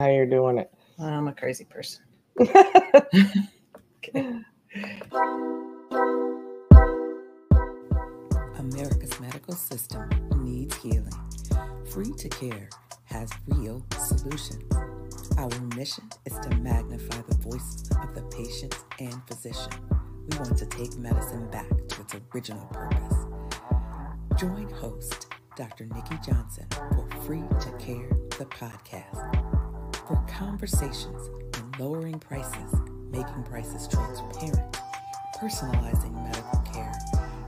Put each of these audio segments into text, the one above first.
how you're doing it. I'm a crazy person. America's medical system needs healing. Free to Care has real solutions. Our mission is to magnify the voice of the patient and physician. We want to take medicine back to its original purpose. Join host Dr. Nikki Johnson for Free to Care, the podcast, for conversations on lowering prices, making prices transparent, personalizing medical care,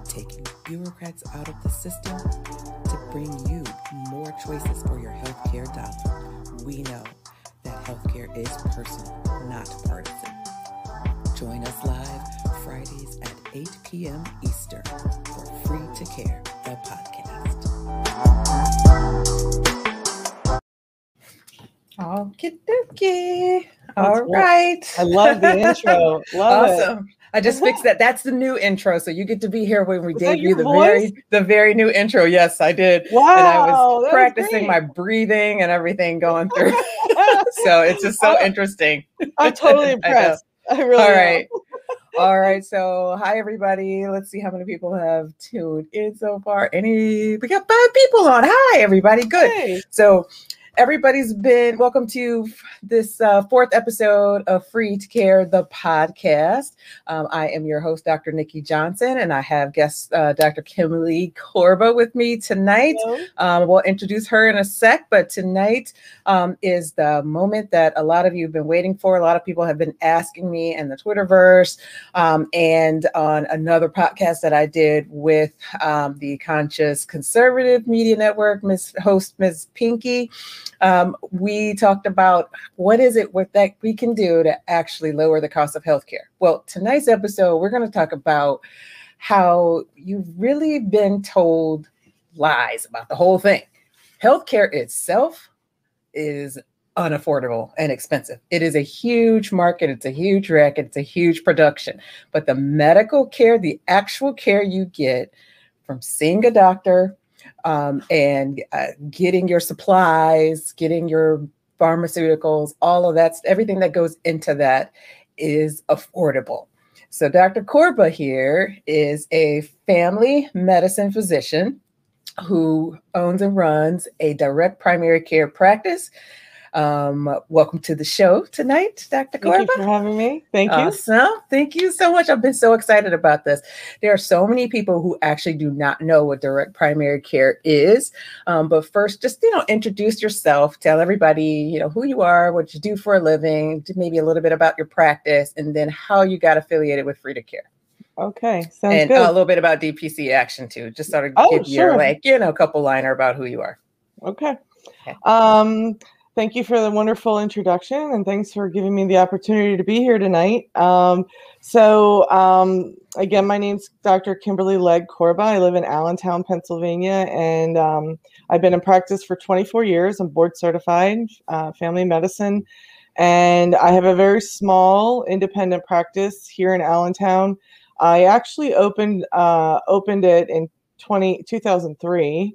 taking bureaucrats out of the system to bring you more choices for your healthcare dollar. We know that healthcare is personal, not partisan. Join us live Fridays at 8 p.m. Eastern for Free to Care, the podcast. Okie dokie. All right. I love the intro. Love awesome. I just fixed that. That's the new intro. So you get to be here when we Was that debut the voice? very the very new intro. Yes, I did. Wow. and I was was practicing great. my breathing and everything going through. so it's just so I- interesting. I'm totally impressed. I, really All right. All right. So hi everybody. Let's see how many people have tuned in so far. Any we got five people on. Hi everybody. Good. Hey. So everybody's been welcome to this uh, fourth episode of Free to Care, the podcast. Um, I am your host, Dr. Nikki Johnson, and I have guest uh, Dr. Kimberly Corba with me tonight. Um, we'll introduce her in a sec, but tonight um, is the moment that a lot of you have been waiting for. A lot of people have been asking me in the Twitterverse um, and on another podcast that I did with um, the Conscious Conservative Media Network, Miss host Ms. Pinky. Um, we talked about what is it what that we can do to actually lower the cost of healthcare. Well, tonight's episode, we're going to talk about how you've really been told lies about the whole thing. Healthcare itself is unaffordable and expensive. It is a huge market, it's a huge racket, it's a huge production. But the medical care, the actual care you get from seeing a doctor um, and uh, getting your supplies, getting your pharmaceuticals, all of that, everything that goes into that is affordable. So, Dr. Corba here is a family medicine physician who owns and runs a direct primary care practice. Um, welcome to the show tonight, Dr. Thank you for having me. Thank you. Awesome. Thank you so much. I've been so excited about this. There are so many people who actually do not know what direct primary care is. Um, but first, just you know, introduce yourself. Tell everybody you know who you are, what you do for a living, maybe a little bit about your practice, and then how you got affiliated with Free to Care, Okay, sounds and good. a little bit about DPC Action too. Just sort of Oh, give your like you know couple liner about who you are. Okay. Okay. Um, thank you for the wonderful introduction and thanks for giving me the opportunity to be here tonight. Um, so, um, again, my name's Dr. Kimberly Legg Corba. I live in Allentown, Pennsylvania, and um, I've been in practice for 24 years. I'm board certified, uh, family medicine, and I have a very small independent practice here in Allentown. I actually opened uh, opened it in 20, 2003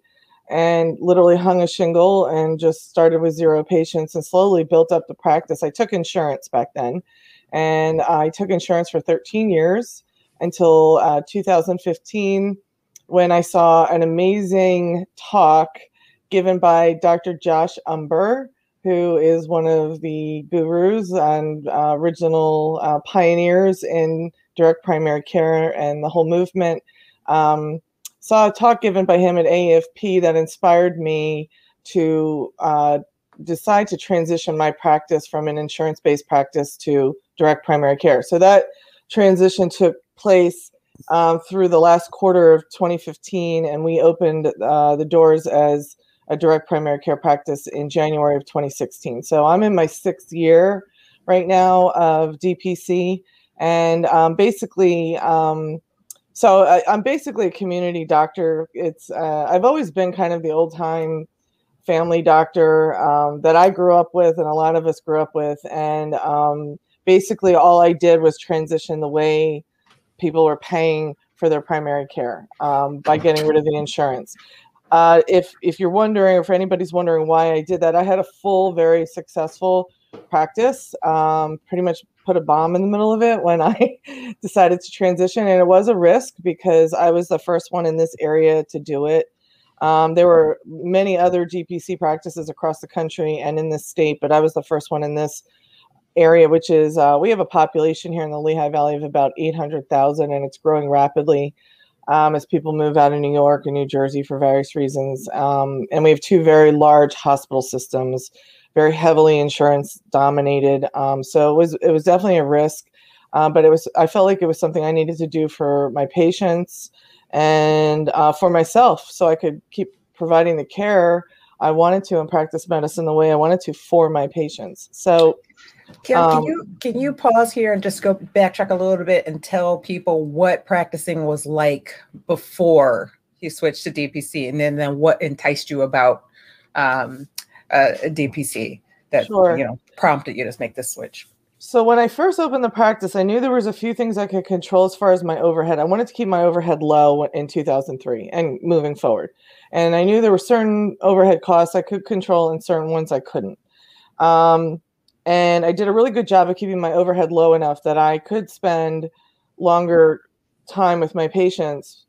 and literally hung a shingle and just started with zero patients and slowly built up the practice. I took insurance back then and I took insurance for 13 years until uh, 2015 when I saw an amazing talk given by Dr. Josh Umbehr, who is one of the gurus and uh, original uh, pioneers in direct primary care and the whole movement. Um, saw a talk given by him at AFP that inspired me to uh, decide to transition my practice from an insurance based practice to direct primary care. So that transition took place um, through the last quarter of 2015, and we opened uh, the doors as a direct primary care practice in January of 2016. So I'm in my sixth year right now of DPC, and um, basically, um, so I, I'm basically a community doctor. It's uh, I've always been kind of the old time family doctor um, that I grew up with, and a lot of us grew up with, and um, basically all I did was transition the way people were paying for their primary care um, by getting rid of the insurance. uh, if if you're wondering, or if anybody's wondering why I did that, I had a full, very successful practice. Um, pretty much put a bomb in the middle of it when I decided to transition, and it was a risk because I was the first one in this area to do it. Um, there were many other DPC practices across the country and in this state, but I was the first one in this area, which is uh, we have a population here in the Lehigh Valley of about 800,000, and it's growing rapidly um, as people move out of New York and New Jersey for various reasons. Um, and we have two very large hospital systems, very heavily insurance dominated. Um, so it was it was definitely a risk, uh, but it was I felt like it was something I needed to do for my patients and uh, for myself, so I could keep providing the care I wanted to and practice medicine the way I wanted to for my patients. So Kim, um, can you can you pause here and just go backtrack a little bit and tell people what practicing was like before you switched to DPC, and then then what enticed you about um, uh, DPC that sure. you know prompted you to make this switch? So when I first opened the practice, I knew there was a few things I could control as far as my overhead. I wanted to keep my overhead low in 2003 and moving forward. And I knew there were certain overhead costs I could control and certain ones I couldn't. Um, and I did a really good job of keeping my overhead low enough that I could spend longer time with my patients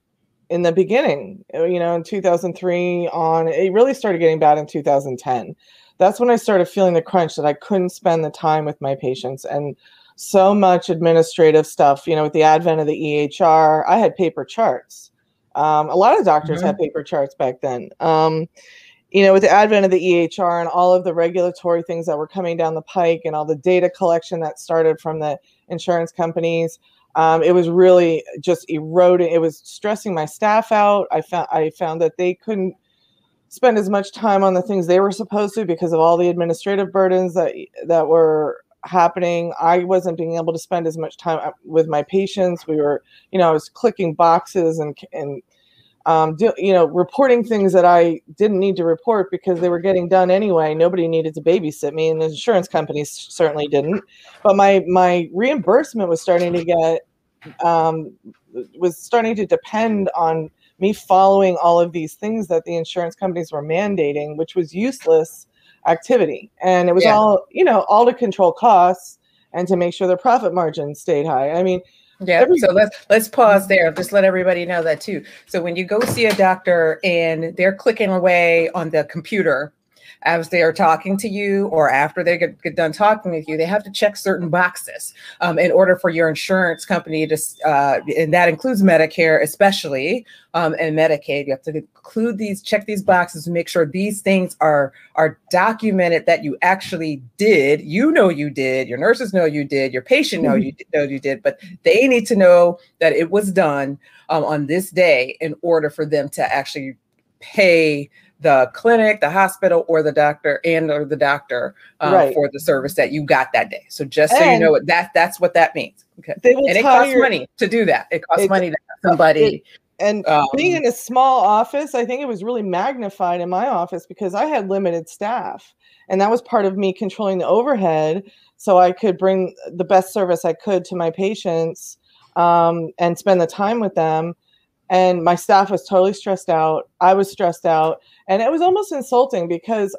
in the beginning. Uh, you know, in 2003 on it really started getting bad in 2010. That's when I started feeling the crunch that I couldn't spend the time with my patients and so much administrative stuff, you know, with the advent of the EHR, I had paper charts. Um, a lot of doctors mm-hmm. had paper charts back then. Um, you know, with the advent of the EHR and all of the regulatory things that were coming down the pike and all the data collection that started from the insurance companies, um, it was really just eroding. It was stressing my staff out. I found I found that they couldn't spend as much time on the things they were supposed to because of all the administrative burdens that that were happening. I wasn't being able to spend as much time uh, with my patients. We were, you know, I was clicking boxes and and um, do, you know, reporting things that I didn't need to report because they were getting done anyway. Nobody needed to babysit me, and the insurance companies certainly didn't. But my my reimbursement was starting to get um, was starting to depend on me following all of these things that the insurance companies were mandating, which was useless activity, and it was yeah. all you know, all to control costs and to make sure their profit margins stayed high. I mean, yeah. So let's let's pause there. Just let everybody know that too. So when you go see a doctor and they're clicking away on the computer as they are talking to you or after they get, get done talking with you, they have to check certain boxes um, in order for your insurance company to, uh, and that includes Medicare, especially, um, and Medicaid. You have to include these, check these boxes, make sure these things are are documented that you actually did. You know you did. Your nurses know you did. Your patient know mm-hmm. you know you did. But they need to know that it was done um, on this day in order for them to actually pay the clinic, the hospital, or the doctor, and or the doctor um, right. for the service that you got that day. So just so you know, that that's what that means. Okay, and it costs your, money to do that. It costs it, money to have somebody. It, and um, being in a small office, I think it was really magnified in my office because I had limited staff, and that was part of me controlling the overhead, so I could bring the best service I could to my patients um, and spend the time with them and my staff was totally stressed out. I was stressed out, and it was almost insulting because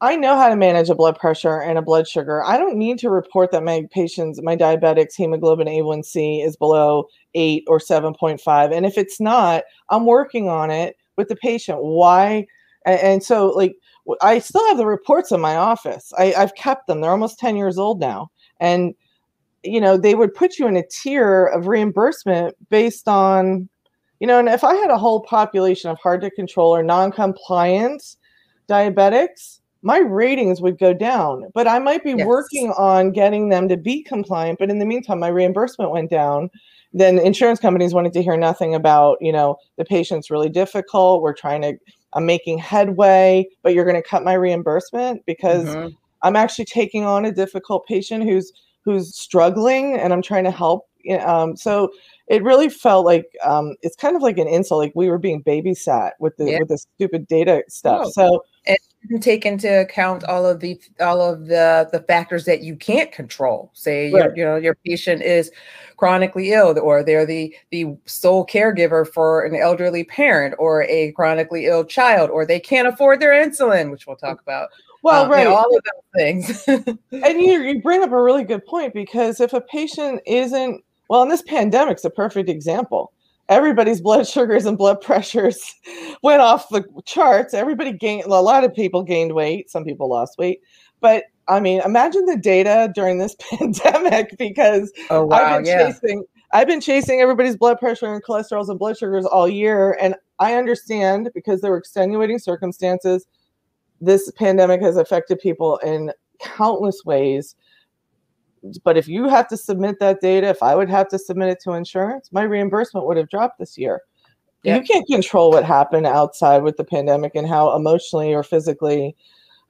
I know how to manage a blood pressure and a blood sugar. I don't need to report that my patients, my diabetics, hemoglobin A1C is below eight or 7.5. And if it's not, I'm working on it with the patient. Why? And, and so, like, I still have the reports in my office. I, I've kept them. They're almost 10 years old now. And, you know, they would put you in a tier of reimbursement based on you know, and if I had a whole population of hard to control or non compliant diabetics, my ratings would go down. But I might be yes. working on getting them to be compliant. But in the meantime, my reimbursement went down. Then insurance companies wanted to hear nothing about, you know, the patient's really difficult. We're trying to, I'm making headway, but you're going to cut my reimbursement because mm-hmm. I'm actually taking on a difficult patient who's who's struggling and I'm trying to help. Um, so it really felt like um, it's kind of like an insult, like we were being babysat with the yeah. with the stupid data stuff. Oh. So And you take into account all of the all of the the factors that you can't control. Say right. your, you know your patient is chronically ill, or they're the the sole caregiver for an elderly parent, or a chronically ill child, or they can't afford their insulin, which we'll talk about. Well, um, right, all of those things. and you you bring up a really good point because if a patient isn't well, in this pandemic's a perfect example everybody's blood sugars and blood pressures went off the charts. Everybody gained, a lot of people gained weight, some people lost weight. But I mean, imagine the data during this pandemic because oh, wow, I've been yeah. chasing I've been chasing everybody's blood pressure and cholesterols and blood sugars all year. And I understand because there were extenuating circumstances. This pandemic has affected people in countless ways but if you have to submit that data, if I would have to submit it to insurance, my reimbursement would have dropped this year. Yep. You can't control what happened outside with the pandemic and how emotionally or physically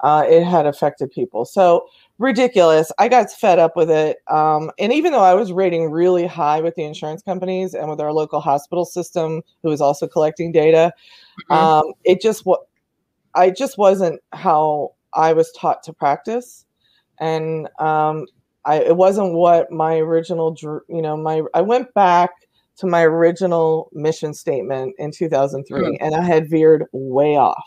uh, it had affected people. So ridiculous. I got fed up with it. Um, and even though I was rating really high with the insurance companies and with our local hospital system, who was also collecting data, mm-hmm. um, it just what I just wasn't how I was taught to practice. And um, I it wasn't what my original you know my I went back to my original mission statement in 2003 mm. and I had veered way off.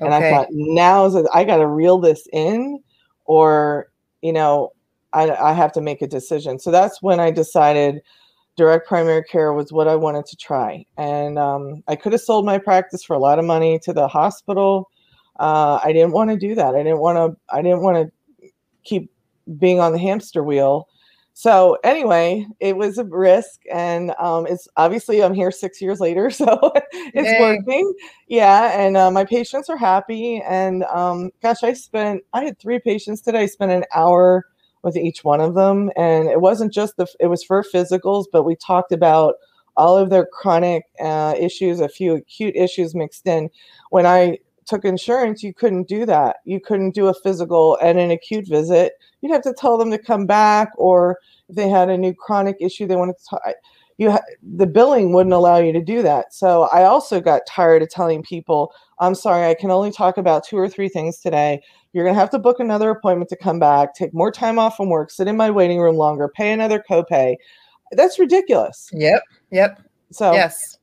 Okay. And I thought now is I got to reel this in or you know I, I have to make a decision. So that's when I decided direct primary care was what I wanted to try. And um, I could have sold my practice for a lot of money to the hospital. Uh, I didn't want to do that. I didn't want to. I didn't want to keep being on the hamster wheel. So anyway, it was a risk, and um, it's obviously I'm here six years later, so it's Yay. working. Yeah, and uh, my patients are happy. And um, gosh, I spent I had three patients today. I spent an hour with each one of them, and it wasn't just the it was for physicals, but we talked about all of their chronic uh, issues, a few acute issues mixed in. When I took insurance, you couldn't do that. You couldn't do a physical and an acute visit. You'd have to tell them to come back or if they had a new chronic issue they wanted to talk, you ha- the billing wouldn't allow you to do that. So i also got tired of telling people i'm sorry i can only talk about two or three things today. You're going to have to book another appointment to come back take more time off from work sit in my waiting room longer pay another copay. That's ridiculous. Yep yep. So yes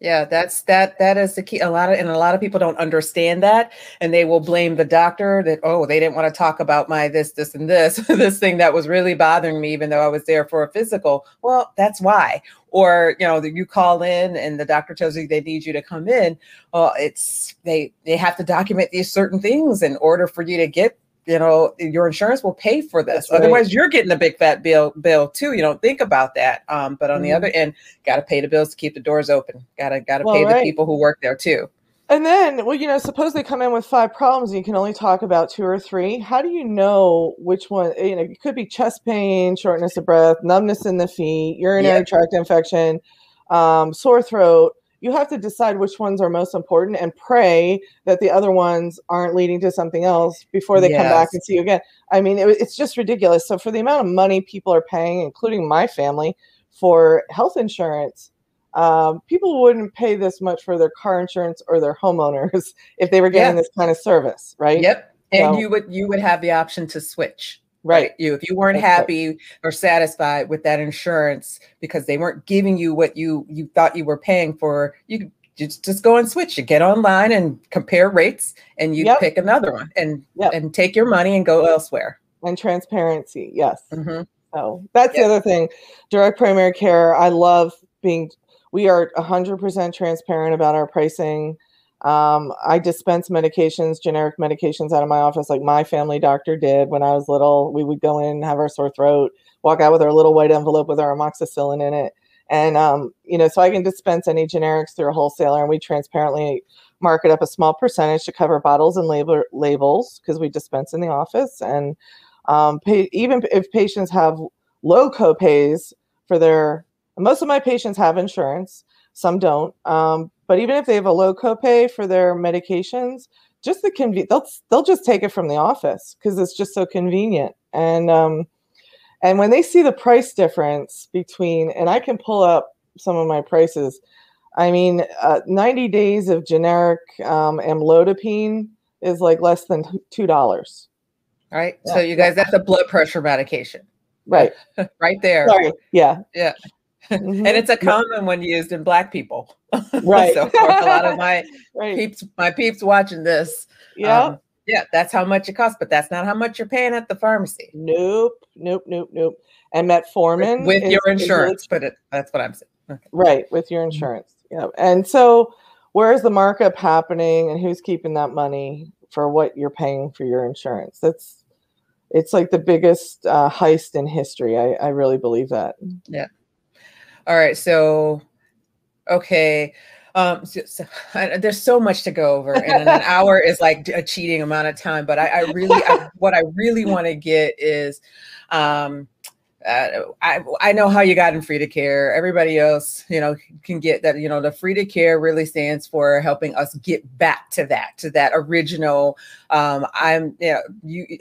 yeah, that's that that is the key. A lot of and a lot of people don't understand that and they will blame the doctor that oh, they didn't want to talk about my this this and this this thing that was really bothering me even though I was there for a physical. Well, that's why. Or, you know, you call in and the doctor tells you they need you to come in. Well, it's they they have to document these certain things in order for you to get you know your insurance will pay for this. Right. otherwise you're getting a big fat bill bill too. You don't think about that. Um, but on mm-hmm. the other end got to pay the bills to keep the doors open. Gotta gotta well, pay right. the people who work there too. And then well you know suppose they come in with five problems and you can only talk about two or three. How do you know which one you know it could be chest pain shortness of breath numbness in the feet urinary tract infection um, sore throat you have to decide which ones are most important and pray that the other ones aren't leading to something else before they yes. come back and see you again. I mean, it, it's just ridiculous. So, for the amount of money people are paying, including my family, for health insurance, um, people wouldn't pay this much for their car insurance or their homeowners if they were getting yeah. this kind of service, right? Yep. And so, you would you would have the option to switch right you if you weren't That's happy right. or satisfied with that insurance because they weren't giving you what you you thought you were paying for you just just go and switch you get online and compare rates and you yep. pick another one and yep. and take your money and go elsewhere and transparency yes mm-hmm. so that's yep. the other thing direct primary care i love being we are 100% transparent about our pricing um, I dispense medications, generic medications out of my office, like my family doctor did when I was little. We would go in, have our sore throat, walk out with our little white envelope with our amoxicillin in it. And, um, you know, so I can dispense any generics through a wholesaler, and we transparently market up a small percentage to cover bottles and label, labels because we dispense in the office. And um, pay, even if patients have low copays for their, most of my patients have insurance, some don't. Um, but even if they have a low copay for their medications, just the conven they'll they'll just take it from the office because it's just so convenient. And um, and when they see the price difference between, and I can pull up some of my prices. I mean, uh, 90 days of generic um, amlodipine is like less than two dollars. All right. Yeah. So you guys, that's a blood pressure medication. Right. right there. Sorry. Yeah. Yeah. Mm-hmm. and it's a common one used in black people. Right. so for a lot of my right. peeps, my peeps watching this. Yeah. Um, yeah, that's how much it costs, but that's not how much you're paying at the pharmacy. Nope, nope, nope, nope. And metformin with, with is, your insurance, but it, that's what I'm saying. Okay. Right, with your mm-hmm. insurance. Yeah. And so where's the markup happening and who's keeping that money for what you're paying for your insurance? That's it's like the biggest uh, heist in history. I, I really believe that. Yeah. All right. So, okay. Um, so, so I, there's so much to go over, and an hour is like a cheating amount of time. But I, I really, I, what I really want to get is, um, uh, I I know how you got in free to care. Everybody else, you know, can get that. You know, the free to care really stands for helping us get back to that, to that original. Um, I'm, you know, you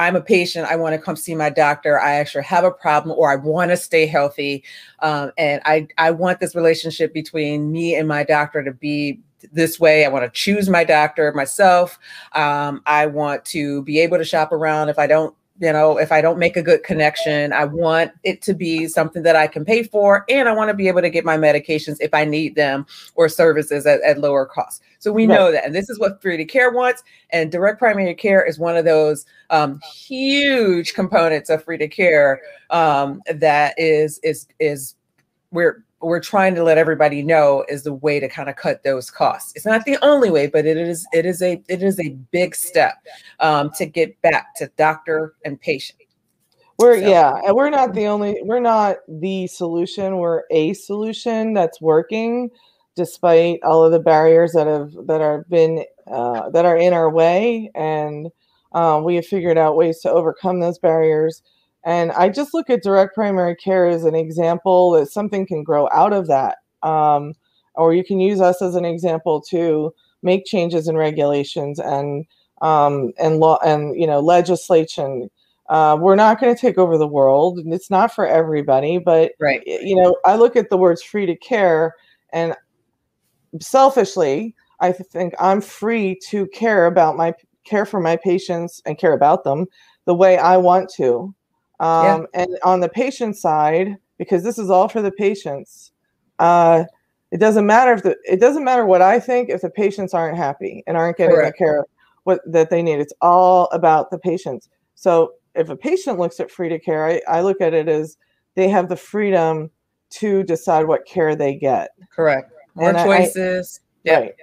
I, am a patient. I want to come see my doctor. I actually have a problem, or I want to stay healthy, um, and I I want this relationship between me and my doctor to be this way. I want to choose my doctor myself. Um, I want to be able to shop around if I don't you know, if I don't make a good connection, I want it to be something that I can pay for, and I want to be able to get my medications if I need them or services at, at lower cost. So we right. know that, and this is what free to care wants. And direct primary care is one of those um, huge components of free to care um, that is is is we're we're trying to let everybody know is the way to kind of cut those costs. It's not the only way, but it is it is a it is a big step um, to get back to doctor and patient. We're so. yeah, and we're not the only we're not the solution. We're a solution that's working despite all of the barriers that have that are been uh, that are in our way, and uh, we have figured out ways to overcome those barriers and I just look at direct primary care as an example that something can grow out of that. Um, or you can use us as an example to make changes in regulations and um, and law and you know legislation. Uh, we're not going to take over the world. And it's not for everybody, but right. you know, I look at the words "free to care," and selfishly, I think I'm free to care about my care for my patients and care about them the way I want to. Um, yeah. And on the patient side, because this is all for the patients, uh, it doesn't matter if the it doesn't matter what I think if the patients aren't happy and aren't getting Correct. the care what that they need. It's all about the patients. So if a patient looks at free to care, I, I look at it as they have the freedom to decide what care they get. Correct. More and choices. I, yeah. Right.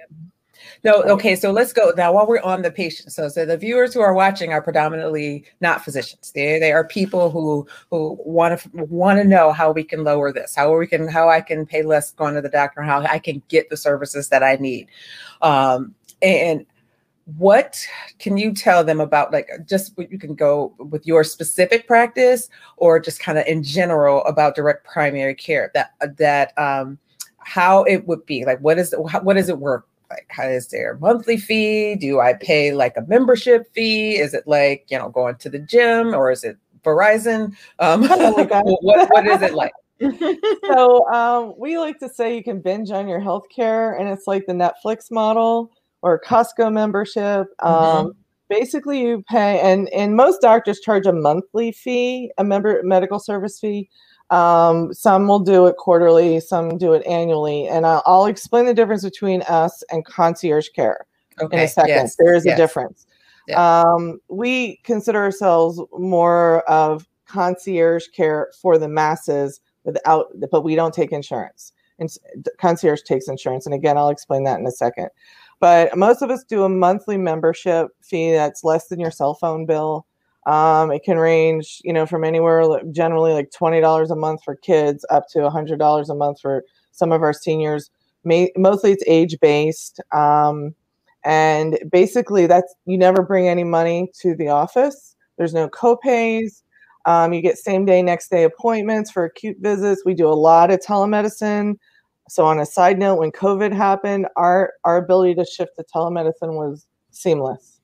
No, okay, so let's go now while we're on the patient. So, so the viewers who are watching are predominantly not physicians. They they are people who who want to want to know how we can lower this, how we can how I can pay less going to the doctor, how I can get the services that I need. Um, and what can you tell them about like just what you can go with your specific practice or just kind of in general about direct primary care that that um how it would be like what is what does it work like how is there a monthly fee? Do i pay like a membership fee? Is it like you know going to the gym or is it verizon? Um oh what, what is it like? So um, we like to say you can binge on your healthcare and it's like the netflix model or costco membership. Mm-hmm. um, basically you pay and and most doctors charge a monthly fee a member medical service fee um, some will do it quarterly, some do it annually. And I'll, I'll, explain the difference between us and concierge care okay. in a second. Yes. There is yes. a difference. Yeah. Um, we consider ourselves more of concierge care for the masses without, but we don't take insurance. And concierge takes insurance. And again, I'll explain that in a second. But most of us do a monthly membership fee that's less than your cell phone bill. Um, it can range, you know, from anywhere generally like twenty dollars a month for kids up to hundred dollars a month for some of our seniors. May, mostly it's age based, um, and basically that's you never bring any money to the office. There's no copays. Um, you get same day, next day appointments for acute visits. We do a lot of telemedicine. So on a side note, when COVID happened, our our ability to shift to telemedicine was seamless.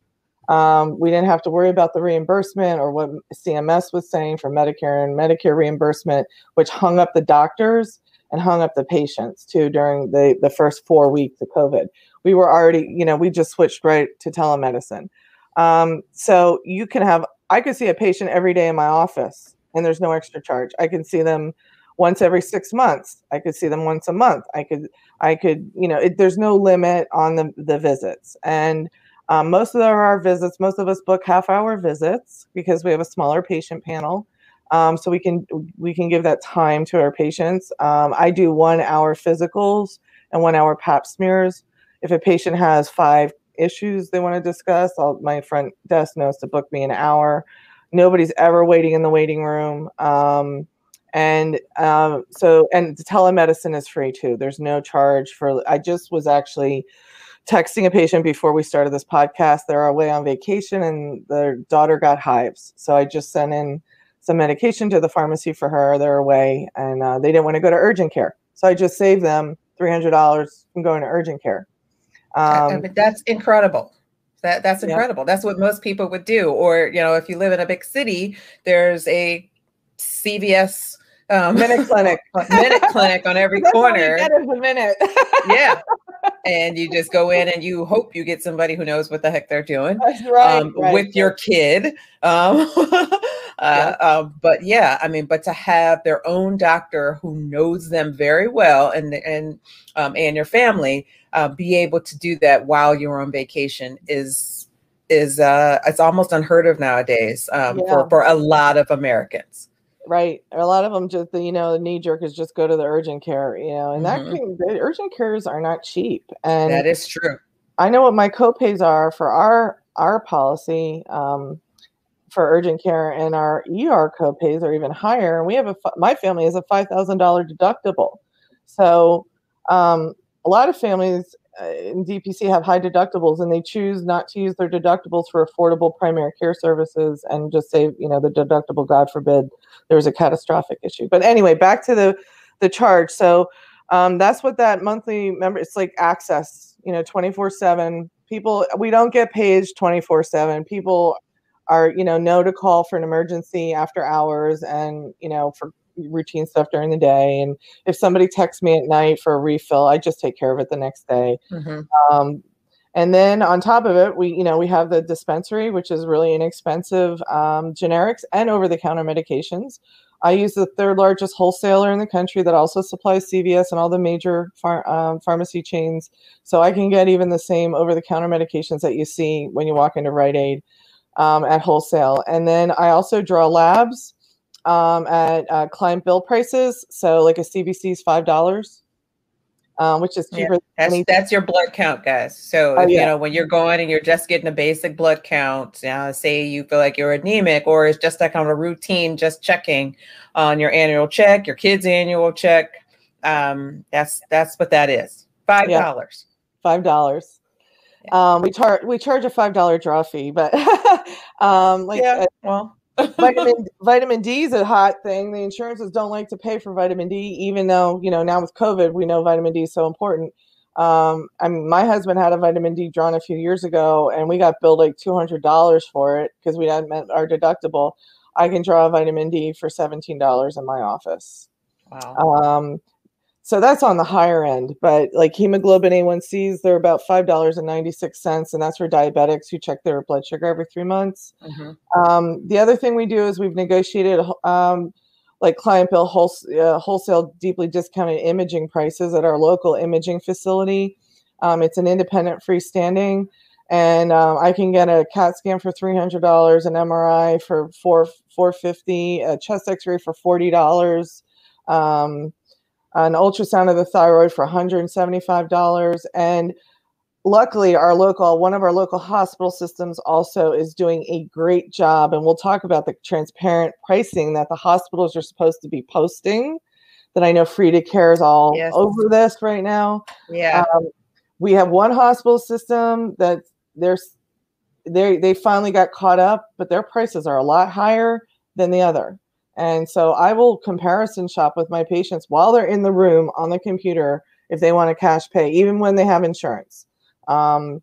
Um, we didn't have to worry about the reimbursement or what CMS was saying for Medicare and Medicare reimbursement, which hung up the doctors and hung up the patients too during the the first four weeks of COVID. We were already, you know, we just switched right to telemedicine. Um, so you can have, I could see a patient every day in my office, and there's no extra charge. I can see them once every six months. I could see them once a month. I could, I could, you know, it, there's no limit on the the visits and. Um, most of our visits, most of us book half hour visits because we have a smaller patient panel. Um, so we can we can give that time to our patients. Um, I do one hour physicals and one hour pap smears. If a patient has five issues they want to discuss, I'll, my front desk knows to book me an hour. Nobody's ever waiting in the waiting room. Um, and um, so, and telemedicine is free too. There's no charge for. I just was actually texting a patient before we started this podcast. They're away on vacation and their daughter got hives. So I just sent in some medication to the pharmacy for her. They're away and uh, they didn't want to go to urgent care. So I just saved them $300 from going to urgent care. Um, that's incredible. That, that's incredible. Yeah. That's what most people would do. Or, you know, if you live in a big city, there's a CVS um, minute clinic, minute clinic on every corner. That is a minute. yeah, and you just go in and you hope you get somebody who knows what the heck they're doing. That's right, um, right with your kid. Um, uh, yeah. Uh, but yeah, I mean, but to have their own doctor who knows them very well and and um, and your family uh, be able to do that while you're on vacation is is uh, it's almost unheard of nowadays um, yeah. for for a lot of Americans right a lot of them just you know the knee jerk is just go to the urgent care you know and mm-hmm. that can, the urgent cares are not cheap and that is true i know what my copays are for our our policy um, for urgent care and our er copays are even higher and we have a my family has a $5000 deductible so um, a lot of families in DPC have high deductibles and they choose not to use their deductibles for affordable primary care services and just say, you know, the deductible, God forbid, there's a catastrophic issue. But anyway, back to the the charge. So um, that's what that monthly member. It's like access, you know, 24 seven. People, we don't get paged 24 seven. People are, you know, know to call for an emergency after hours and, you know, for routine stuff during the day. And if somebody texts me at night for a refill, I just take care of it the next day. Mm-hmm. Um, and then on top of it, we you know we have the dispensary, which is really inexpensive um, generics and over-the-counter medications. I use the third largest wholesaler in the country that also supplies CVS and all the major phar- um, pharmacy chains. So I can get even the same over-the-counter medications that you see when you walk into Rite Aid um, at wholesale. And then I also draw labs um, at uh, client bill prices. So like a CBC is five dollars um, which is cheaper. Yeah, that's, that's, your blood count, guys. So, oh, if, yeah. you know, when you're going and you're just getting a basic blood count, uh, say you feel like you're anemic, or it's just that kind of a routine, just checking on your annual check, your kid's annual check. Um, that's that's what that is. Five dollars. Yeah. Five dollars. Um, we charge we charge a five dollar draw fee, but um, like yeah, uh, well vitamin vitamin D is a hot thing. The insurances don't like to pay for vitamin D, even though you know now with COVID we know vitamin D is so important. Um, I mean, my husband had a vitamin D drawn a few years ago, and we got billed like two hundred dollars for it because we hadn't met our deductible. I can draw vitamin D for seventeen dollars in my office. Wow. Um, so that's on the higher end, but like hemoglobin A1Cs, they're about five dollars and ninety six cents, and that's for diabetics who check their blood sugar every three months. Mm-hmm. Um, the other thing we do is we've negotiated um, like client bill wholesale, uh, wholesale deeply discounted imaging prices at our local imaging facility. Um, it's an independent freestanding, and um, I can get a CAT scan for three hundred dollars, an MRI for four four fifty, a chest X ray for forty dollars. An ultrasound of the thyroid for $175 and luckily our local one of our local hospital systems also is doing a great job. And we'll talk about the transparent pricing that the hospitals are supposed to be posting that i know free to care is all yes. over this right now. Yeah. Um, we have one hospital system that there's they they finally got caught up but their prices are a lot higher than the other and so I will comparison shop with my patients while they're in the room on the computer if they want to cash pay, even when they have insurance. Um,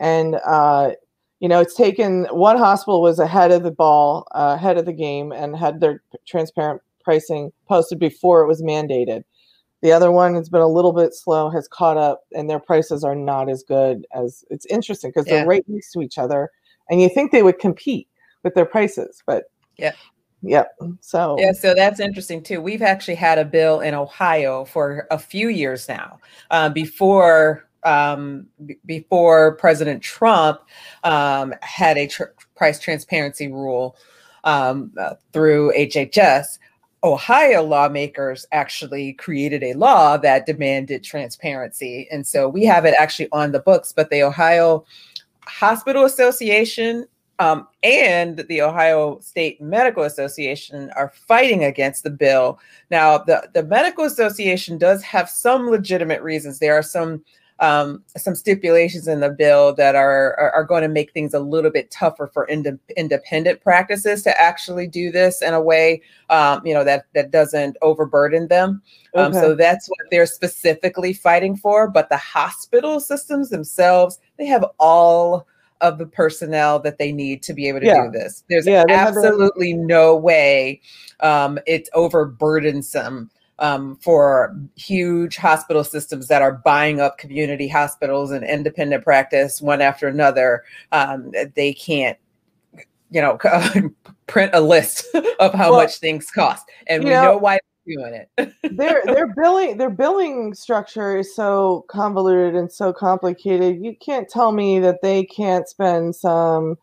and, uh, you know, it's taken one hospital was ahead of the ball, uh, ahead of the game, and had their transparent pricing posted before it was mandated. The other one has been a little bit slow, has caught up, and their prices are not as good as it's interesting because Yeah. they're right next to each other, and you think they would compete with their prices, but Yeah. Yep. So Yeah, so that's interesting too. We've actually had a bill in Ohio for a few years now, uh, before um, b- before President Trump um, had a tr- price transparency rule um, uh, through HHS. Ohio lawmakers actually created a law that demanded transparency, and so we have it actually on the books. But the Ohio Hospital Association um, and the Ohio State Medical Association are fighting against the bill. Now, the, the Medical Association does have some legitimate reasons. There are some um, some stipulations in the bill that are are, are going to make things a little bit tougher for inde- independent practices to actually do this in a way, um, you know, that that doesn't overburden them. Um, so that's what they're specifically fighting for. But the hospital systems themselves, they have all of the personnel that they need to be able to Yeah. do this. There's Yeah, they have their- absolutely no way um, it's overburdensome um, for huge hospital systems that are buying up community hospitals and independent practice one after another. Um, they can't, you know, print a list of how Well, much things cost, and we know- know why doing it. their their billing their billing structure is so convoluted and so complicated. You can't tell me that they can't spend some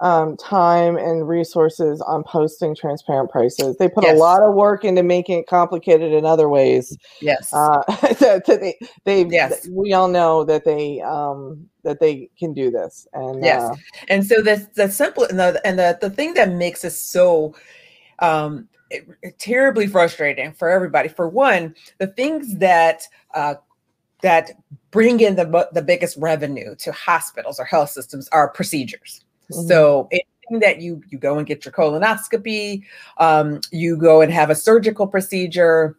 um, time and resources on posting transparent prices. They put Yes. a lot of work into making it complicated in other ways. yes. Uh, that they they Yes. we all know that they um, that they can do this. And Yes. uh, and so the the simple and the and the, the thing that makes us so um it- it terribly frustrating for everybody for one the things that uh that bring in the the biggest revenue to hospitals or health systems are procedures Mhm. so anything that you you go and get your colonoscopy um you go and have a surgical procedure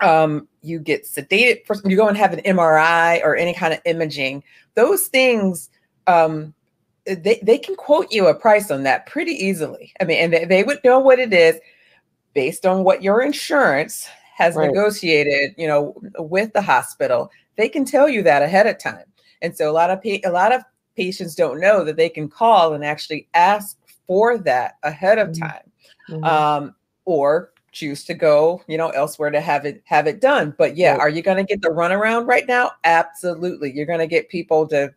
um, you get sedated for you go and have an MRI or any kind of imaging, those things um they, they can quote you a price on that pretty easily. I mean, and they, they would know what it is based on what your insurance has Right. negotiated, you know, with the hospital. They can tell you that ahead of time. And so a lot of pa- a lot of patients don't know that they can call and actually ask for that ahead of Mhm. time mhm. um, or choose to go, you know, elsewhere to have it have it done. But yeah, Right. are you going to get the runaround right now? Absolutely, you're going to get people to.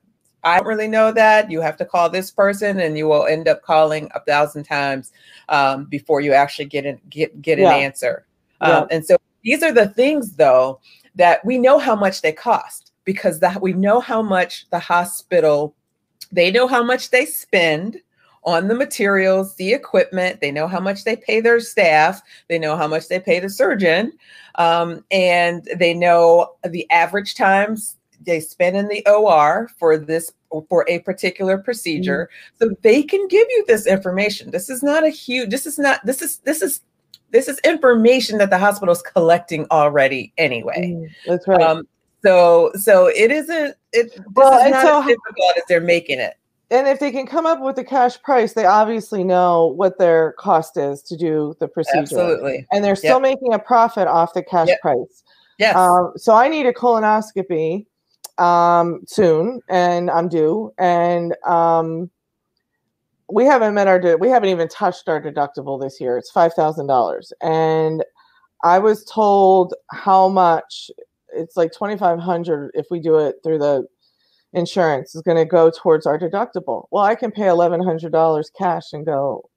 I don't really know that. You have to call this person, and you will end up calling a thousand times um, before you actually get an get get an Yeah. answer. Yeah. Um, and so these are the things, though, that we know how much they cost because that we know how much the hospital they know how much they spend on the materials, the equipment. They know how much they pay their staff. They know how much they pay the surgeon. Um, and they know the average times they spend in the OR for this for a particular procedure. So they can give you this information. This is not a huge, this is not, this is, this is, this is information that the hospital is collecting already anyway. Mm, That's right. Um, so so it isn't it Well, is not so as difficult as they're making it. and if they can come up with the cash price, they obviously know what their cost is to do the procedure. Absolutely. And they're still Yep. making a profit off the cash Yep. price. Yes. Um, so I need a colonoscopy um, soon, and I'm due. And um, we haven't met our de- we haven't even touched our deductible this year. It's five thousand dollars, and I was told how much. It's like twenty five hundred if we do it through the insurance is going to go towards our deductible. Well, I can pay eleven hundred dollars cash and go,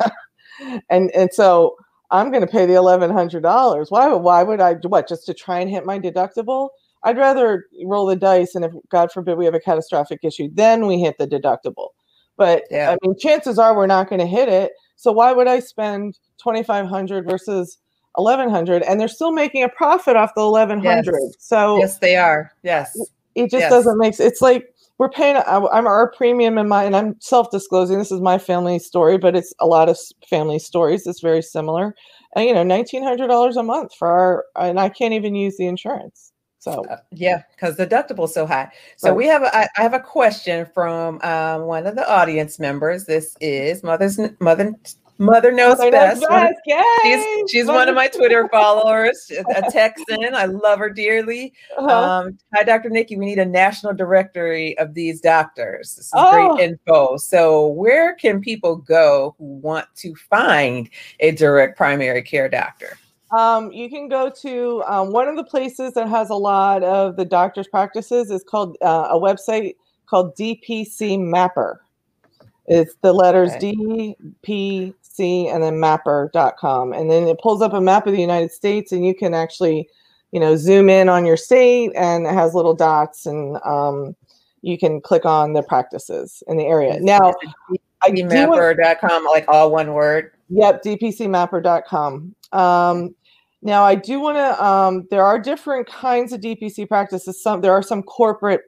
and and so I'm going to pay the eleven hundred dollars. Why? Why would I what? Just to try and hit my deductible? I'd rather roll the dice, and if God forbid we have a catastrophic issue, then we hit the deductible. But Yeah. I mean, chances are we're not going to hit it. So why would I spend twenty five hundred versus eleven hundred? And they're still making a profit off the eleven hundred. Yes. So yes, they are. Yes. it just Yes. doesn't make sense. It's like we're paying. I'm our premium in my, and I'm self-disclosing. This is my family story, but it's a lot of family stories. It's very similar. And you know, nineteen hundred dollars a month for our, and I can't even use the insurance. So Uh, yeah, because the deductible is so high. So Right. we have a, I, I have a question from um, one of the audience members. This is Mother's Mother Mother knows Mother best. knows One of- best. Yay! She's, she's one of my Twitter followers, a Texan. I love her dearly. Uh-huh. Um, hi, Dr. Nikki. We need a national directory of these doctors. This is Oh. great info. So, where can people go who want to find a direct primary care doctor? Um, you can go to um, one of the places that has a lot of the doctor's practices is called uh, a website called DPC Mapper. It's the letters D P C and then mapper.com. And then it pulls up a map of the United States and you can actually, you know, zoom in on your state and it has little dots and um, you can click on the practices in the area. Now, want- like all one word. Yep, dpcmapper.com. Um, now, I do want to. Um, there are different kinds of DPC practices. Some there are some corporate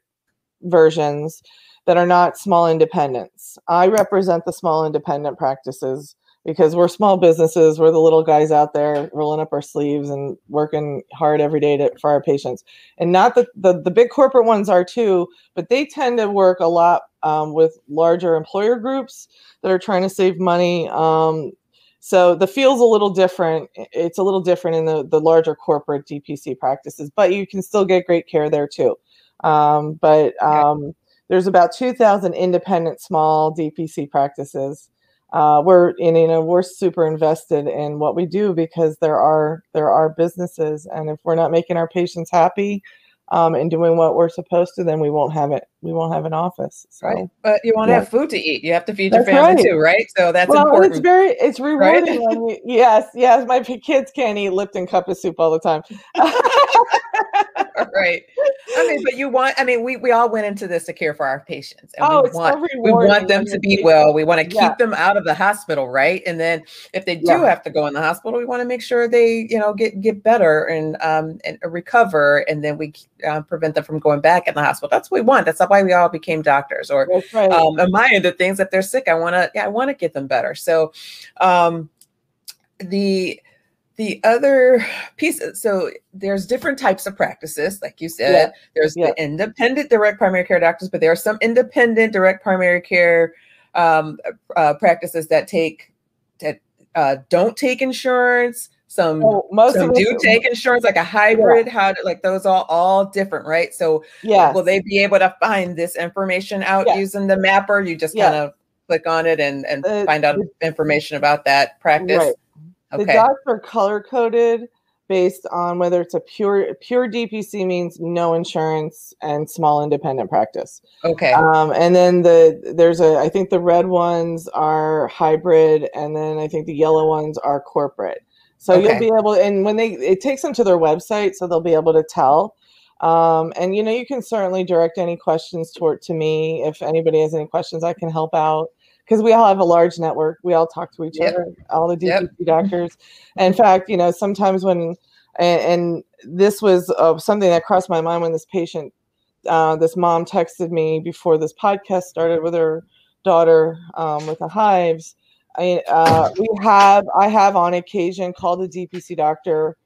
versions that are not small independents. I represent the small independent practices because we're small businesses. We're the little guys out there rolling up our sleeves and working hard every day to, for our patients. And not that the, the big corporate ones are too, but they tend to work a lot um, with larger employer groups that are trying to save money. Um, so the feel's a little different. It's a little different in the, the larger corporate DPC practices, but you can still get great care there too. Um, but um, there's about 2,000 independent small DPC practices. Uh, we're in, you know we're super invested in what we do because there are there are businesses, and if we're not making our patients happy um, and doing what we're supposed to, then we won't have it. We won't have an office. So. Right. But you want to Yeah. have food to eat. You have to feed your family right. too, right? So that's well, important. it's very it's rewarding when you, yes, yes. My kids can't eat Lipton cup of soup all the time. right. I mean, but you want, I mean, we, we all went into this to care for our patients. And oh, we it's so want we want them to be well. We want to keep Yeah. them out of the hospital, right? And then if they do Yeah. have to go in the hospital, we want to make sure they, you know, get get better and um and recover, and then we uh, prevent them from going back in the hospital. That's what we want. That's why we all became doctors. Or right. um, on my end of things, if they're sick, I want to, yeah, I want to get them better. So, um, the the other piece, so there's different types of practices, like you said. Yeah. There's Yeah. the independent direct primary care doctors, but there are some independent direct primary care um, uh, practices that take that uh, don't take insurance. Some So most some do take insurance, like a hybrid. How do, like those all all different, right? So yeah will they be able to find this information out using the mapper? You just Yeah. kind of click on it and and Uh, find out information about that practice. Right. The Okay. dots are color coded based on whether it's a pure pure DPC means no insurance and small independent practice. okay. Um, and then the there's a I think the red ones are hybrid, and then I think the yellow ones are corporate. So Okay. you'll be able, and when they it takes them to their website, so they'll be able to tell. Um, and you know you can certainly direct any questions toward to me if anybody has any questions, I can help out because we all have a large network. We all talk to each Yep. other, all the Yep. DPC doctors. In fact, you know sometimes when and, and this was uh, something that crossed my mind when this patient uh, this mom texted me before this podcast started with her daughter um, with the hives. I, uh, we have, I have on occasion called a DPC doctor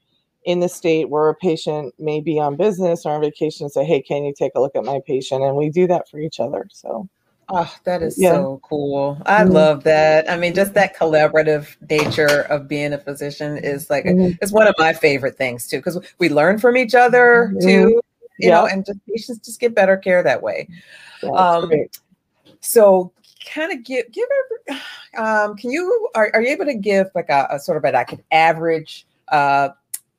in the state where a patient may be on business or on vacation and say, "Hey, can you take a look at my patient?" And we do that for each other. So Oh, that is Yeah. so cool. I Mhm. love that. I mean, just that collaborative nature of being a physician is like Mhm. it's one of my favorite things too, because we learn from each other Mhm. too, you know, and just patients just get better care that way. yeah, Um. So kind of give give every, um can you are, are you able to give like a, a sort of a, like an average uh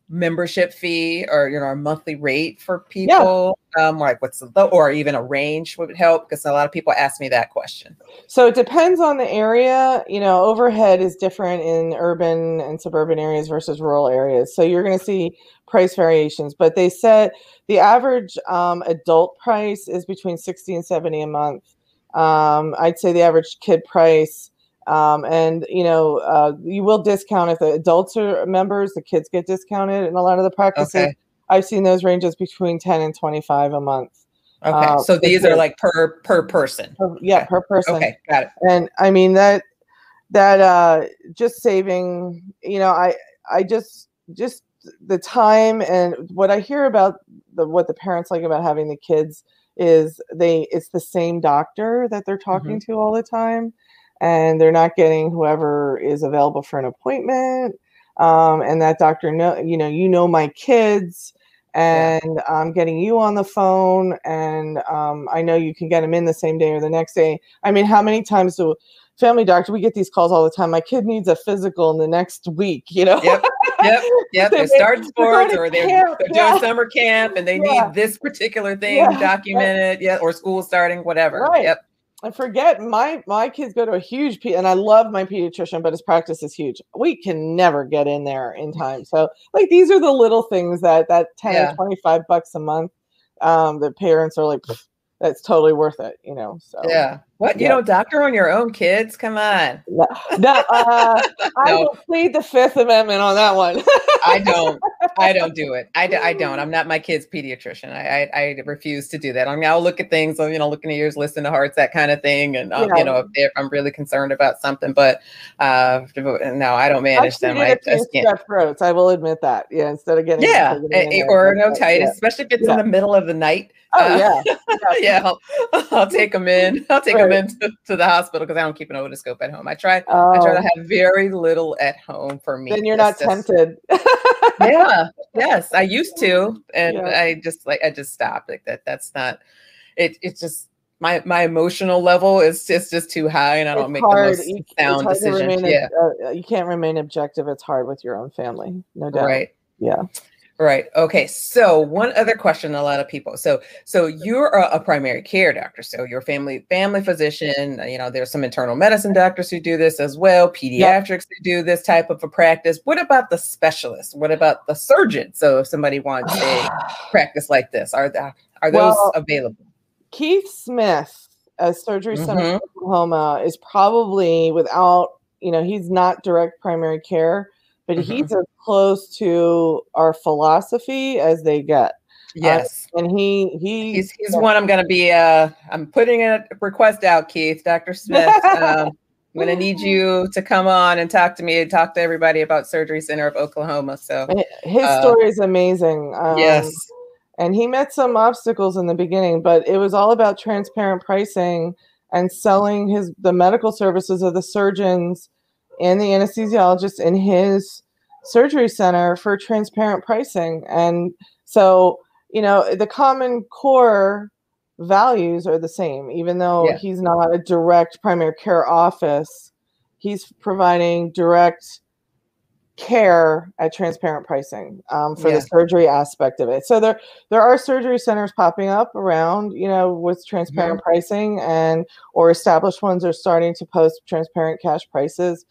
membership fee or you know a monthly rate for people um like what's the or even a range would help because a lot of people ask me that question So it depends on the area. You know, overhead is different in urban and suburban areas versus rural areas. So you're going to see price variations, but they said the average um, adult price is between 60 and 70 a month. Um, I'd say the average kid price, um, and you know, uh, you will discount if the adults are members, the kids get discounted in a lot of the practices. Okay. I've seen those ranges between 10 and 25 a month. okay Uh, so these are like per per person Per- yeah, per person. okay got it and i mean that that uh just saving you know i i just just the time and what i hear about the what the parents like about having the kids is they it's the same doctor that they're talking to all the time and they're not getting whoever is available for an appointment. Um, and that doctor know, you know, you know my kids, and yeah. I'm getting you on the phone, and um, I know you can get them in the same day or the next day. I mean, how many times do family doctor we get these calls all the time? My kid needs a physical in the next week, you know. Yep. Yep, yep. they start sports or they're, they're doing yeah. summer camp and they yeah. need this particular thing documented, yeah, or school starting, whatever. Right. Yep. I forget my my kids go to a huge p and I love my pediatrician, but his practice is huge. We can never get in there in time. So like these are the little things that that 10 yeah. or 25 bucks a month um the parents are like that's totally worth it, you know. So yeah. What you don't doctor on your own kids? Come on. No, no, uh, no. I will plead the Fifth Amendment on that one. I don't. I don't do it. I, I don't. I'm not my kid's pediatrician. I, I, I refuse to do that. I mean, I'll look at things. You know, looking at ears, listen to hearts, that kind of thing. And um, yeah. you know, if, I'm really concerned about something, but uh, no, I don't manage them. I can't. Throats. I will admit that. Yeah, instead of getting yeah, or no tight, yeah. especially if it's yeah. in the middle of the night. Oh uh, yeah, yeah. I'll, I'll, take them in. I'll take right. them into to the hospital because I don't keep an otoscope at home. I try. Oh. I try to oh. have very little at home for me. Then you're not just, tempted. yeah. Yes, I used to, and yeah. I just like I just stopped. Like that. That's not. It. It's just my my emotional level is just just too high, and I don't it's make hard. the most sound decisions. Yeah, uh, you can't remain objective. It's hard with your own family, no doubt. Right. Yeah. Right. Okay. So one other question, a lot of people. So so you're a, a, primary care doctor. So you're family family physician. You know, there's some internal medicine doctors who do this as well. Pediatrics yep. who do this type of a practice. What about the specialists? What about the surgeon? So if somebody wants a practice like this, are that are those well, available? Keith Smith, a surgery center mm-hmm. in Oklahoma, is probably without you know he's not direct primary care but mm-hmm. he's as close to our philosophy as they get. Uh, yes, uh, and he he he's, he's yeah. one I'm going to be. Uh, I'm putting a request out, Keith, Dr. Smith. Um, I'm going to need you to come on and talk to me and talk to everybody about Surgery Center of Oklahoma. So his uh, story is amazing. Um, yes. And he met some obstacles in the beginning, but it was all about transparent pricing and selling his the medical services of the surgeons and the anesthesiologist in his surgery center for transparent pricing. And so, you know, the common core values are the same, even though yeah. he's not a direct primary care office, he's providing direct care at transparent pricing um, for yeah. the surgery aspect of it. So there there are surgery centers popping up around, you know, with transparent yeah. pricing and or established ones are starting to post transparent cash prices.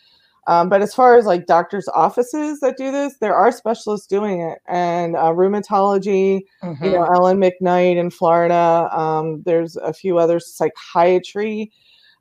Um, but as far as like doctors' offices that do this, there are specialists doing it, and uh, rheumatology. Mm-hmm. You know, mm-hmm. Ellen McKnight in Florida. Um, there's a few others. Psychiatry,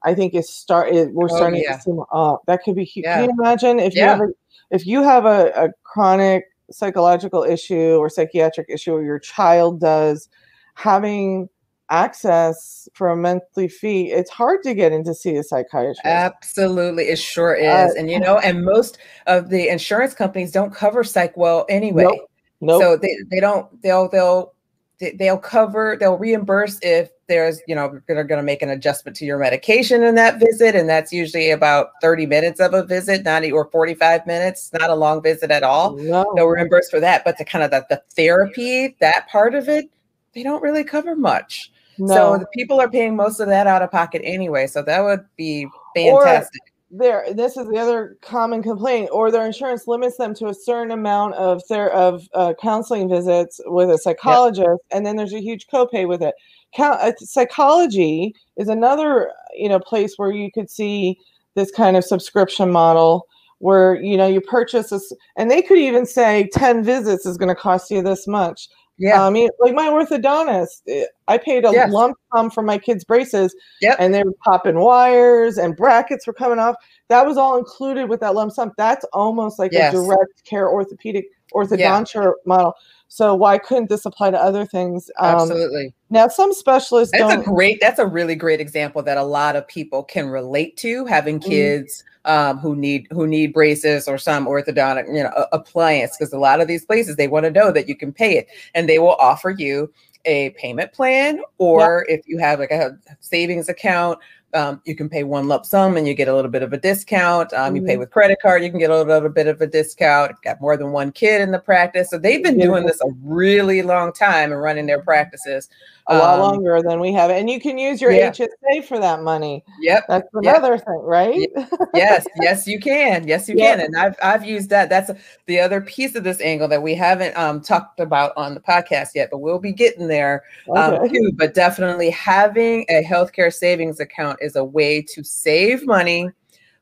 I think is start. It, we're oh, starting yeah. to see. Uh, that could be huge. Yeah. Can you imagine if yeah. you have a, if you have a, a chronic psychological issue or psychiatric issue, or your child does, having access for a monthly fee, it's hard to get in to see a psychiatrist. Absolutely, it sure is. Uh, and you know, and most of the insurance companies don't cover psych well anyway. Nope, nope. So they, they don't they'll they'll they'll cover they'll reimburse if there's you know they're going to make an adjustment to your medication in that visit and that's usually about 30 minutes of a visit 90 or 45 minutes not a long visit at all no. they'll reimburse for that but the kind of the, the therapy that part of it they don't really cover much no. So the people are paying most of that out of pocket anyway. So that would be fantastic. Or there, this is the other common complaint, or their insurance limits them to a certain amount of their of uh, counseling visits with a psychologist, yep. and then there's a huge copay with it. Count, uh, psychology is another you know place where you could see this kind of subscription model where you know you purchase this and they could even say 10 visits is going to cost you this much yeah. I mean, like my orthodontist, eh, I paid a yes. lump sum for my kids' braces, yep. and they were popping wires and brackets were coming off. That was all included with that lump sum. That's almost like yes. a direct care orthopedic orthodontia yeah. model. So why couldn't this apply to other things? Um, Absolutely. Now, some specialists. That's a great. That's a really great example that a lot of people can relate to. Having mm-hmm. kids um, who need who need braces or some orthodontic, you know, appliance, because a lot of these places they want to know that you can pay it, and they will offer you a payment plan, or if you have like a savings account, um, you can pay one lump sum and you get a little bit of a discount. Um, You pay Mhm. with credit card, you can get a little bit of a discount. Got more than one kid in the practice, so they've been doing this a really long time and running their practices. a lot Um, longer than we have, and you can use your yeah. HSA for that money. Yep. That's Yep. another thing, right? yes, yes, you can. Yes, you Yeah. can. And I've I've used that. That's the other piece of this angle that we haven't um, talked about on the podcast yet, but we'll be getting there um, Okay. too. But definitely having a healthcare savings account is a way to save money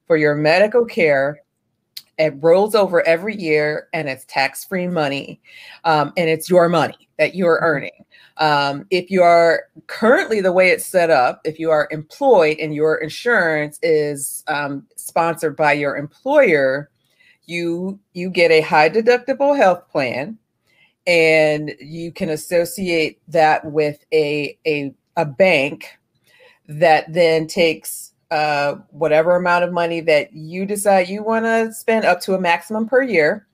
for your medical care. It rolls over every year and it's tax free money. Um, and it's your money that you're earning. Um, if you are currently the way it's set up, if you are employed and your insurance is um, sponsored by your employer, you you get a high deductible health plan and you can associate that with a a, a bank that then takes uh, whatever amount of money that you decide you want to spend up to a maximum per year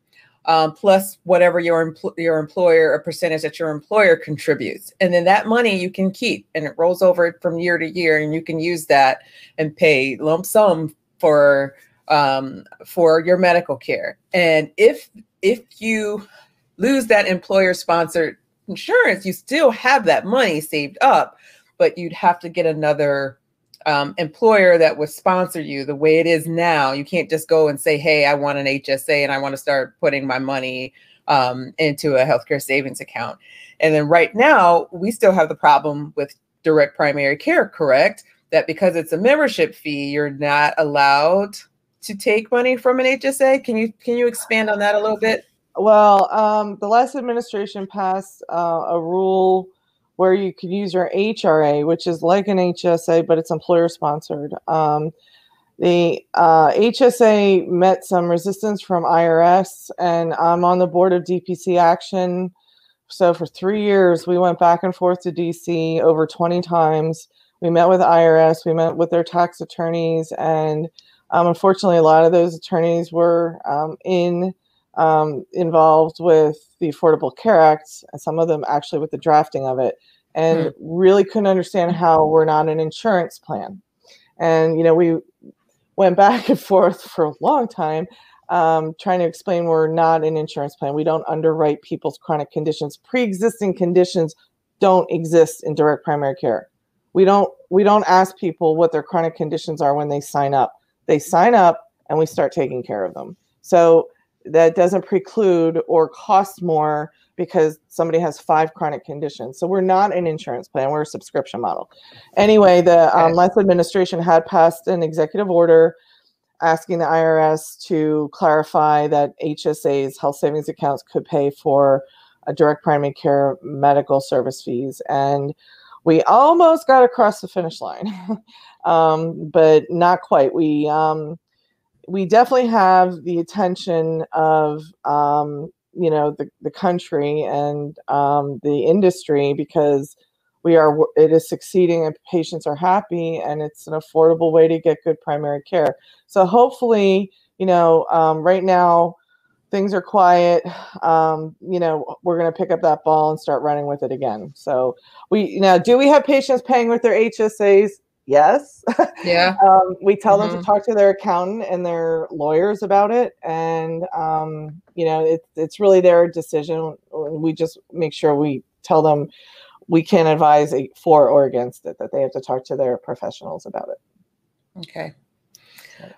um, plus whatever your empl- your employer a percentage that your employer contributes. And then that money you can keep and it rolls over from year to year and you can use that and pay lump sum for um, for your medical care. And if if you lose that employer sponsored insurance you still have that money saved up but you'd have to get another um, employer that would sponsor you the way it is now. You can't just go and say, "Hey, I want an HSA and I want to start putting my money um, into a healthcare savings account." And then right now, we still have the problem with direct primary care. Correct? That because it's a membership fee, you're not allowed to take money from an HSA. Can you can you expand on that a little bit? Well, um, the last administration passed uh, a rule where you could use your HRA, which is like an HSA, but it's employer sponsored. Um, the uh, HSA met some resistance from IRS, and I'm on the board of DPC Action. So for three years, we went back and forth to DC over 20 times. We met with IRS, we met with their tax attorneys, and um, unfortunately, a lot of those attorneys were um, in um, involved with the Affordable Care Act, and some of them actually with the drafting of it, and really couldn't understand how we're not an insurance plan. And you know, we went back and forth for a long time um, trying to explain we're not an insurance plan. We don't underwrite people's chronic conditions. Pre-existing conditions don't exist in direct primary care. We don't we don't ask people what their chronic conditions are when they sign up. They sign up and we start taking care of them. So that doesn't preclude or cost more because somebody has five chronic conditions. So we're not an insurance plan, we're a subscription model. Anyway, the um, last administration had passed an executive order asking the IRS to clarify that HSAs, health savings accounts, could pay for a direct primary care medical service fees. And we almost got across the finish line, um, but not quite. We um, we definitely have the attention of um, you know the, the country and um, the industry because we are it is succeeding and patients are happy and it's an affordable way to get good primary care. So hopefully you know um, right now things are quiet um, you know we're going to pick up that ball and start running with it again. So we now do we have patients paying with their hsas yes Yeah. um, we tell them Mhm. to talk to their accountant and their lawyers about it and um, you know it, it's really their decision we just make sure we tell them we can't advise for or against it that they have to talk to their professionals about it Okay.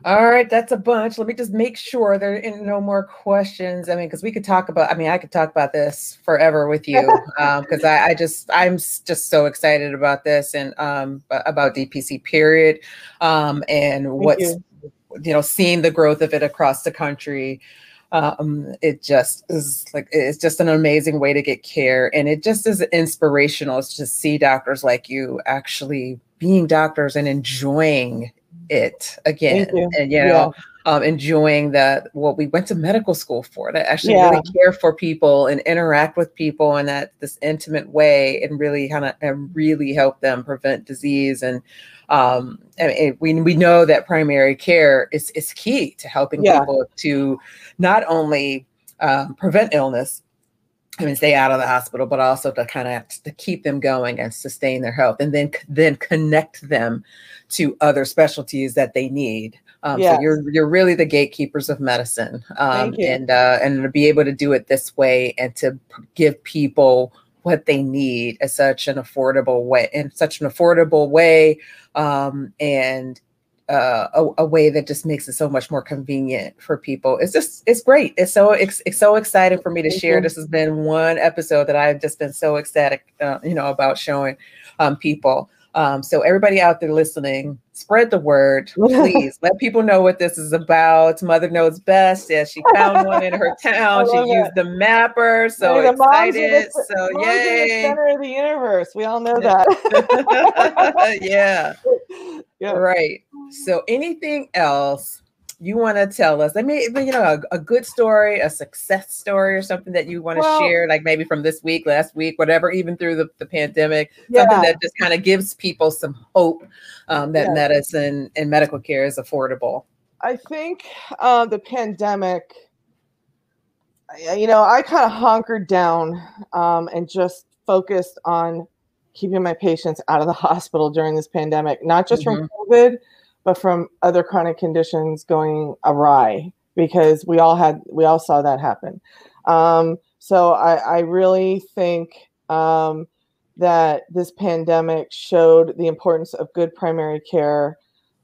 All right, that's a bunch. Let me just make sure there are no more questions. I mean, because we could talk about. I mean, I could talk about this forever with you, because I, I just I'm just so excited about this and um about DPC period, um and what's you. you know seeing the growth of it across the country. Um, it just is like it's just an amazing way to get care, and it just is inspirational to see doctors like you actually being doctors and enjoying it again you. and you know um, enjoying that what we went to medical school for to actually really care for people and interact with people in that this intimate way and really kind of and really help them prevent disease and um and it, we, we know that primary care is is key to helping Yeah. people to not only um, prevent illness I mean, stay out of the hospital, but also to kind of to keep them going and sustain their health, and then then connect them to other specialties that they need. Um, yes. So you're you're really the gatekeepers of medicine, um, and uh, and to be able to do it this way and to give people what they need at such an affordable way, in such an affordable way, um, and uh, a, a, way that just makes it so much more convenient for people. It's just it's great. It's so it's, it's so exciting for me to share. This has been one episode that I've just been so ecstatic, uh, you know, about showing um, people. Um, so everybody out there listening, spread the word, please. Let people know what this is about. Mother knows best. As she found one in her town, she used the mapper. So hey, excited. The, so yay! center of the universe. We all know that. yeah. yeah. Right. So anything else you want to tell us? I mean, you know, a, a, good story, a success story, or something that you want to well, share, like maybe from this week, last week, whatever, even through the, the pandemic, yeah. something that just kind of gives people some hope um, that yeah. medicine and medical care is affordable. I think uh, the pandemic, you know, I kind of hunkered down um, and just focused on keeping my patients out of the hospital during this pandemic, not just mm-hmm. from COVID but from other chronic conditions going awry because we all had we all saw that happen. Um, so I, I, really think um, that this pandemic showed the importance of good primary care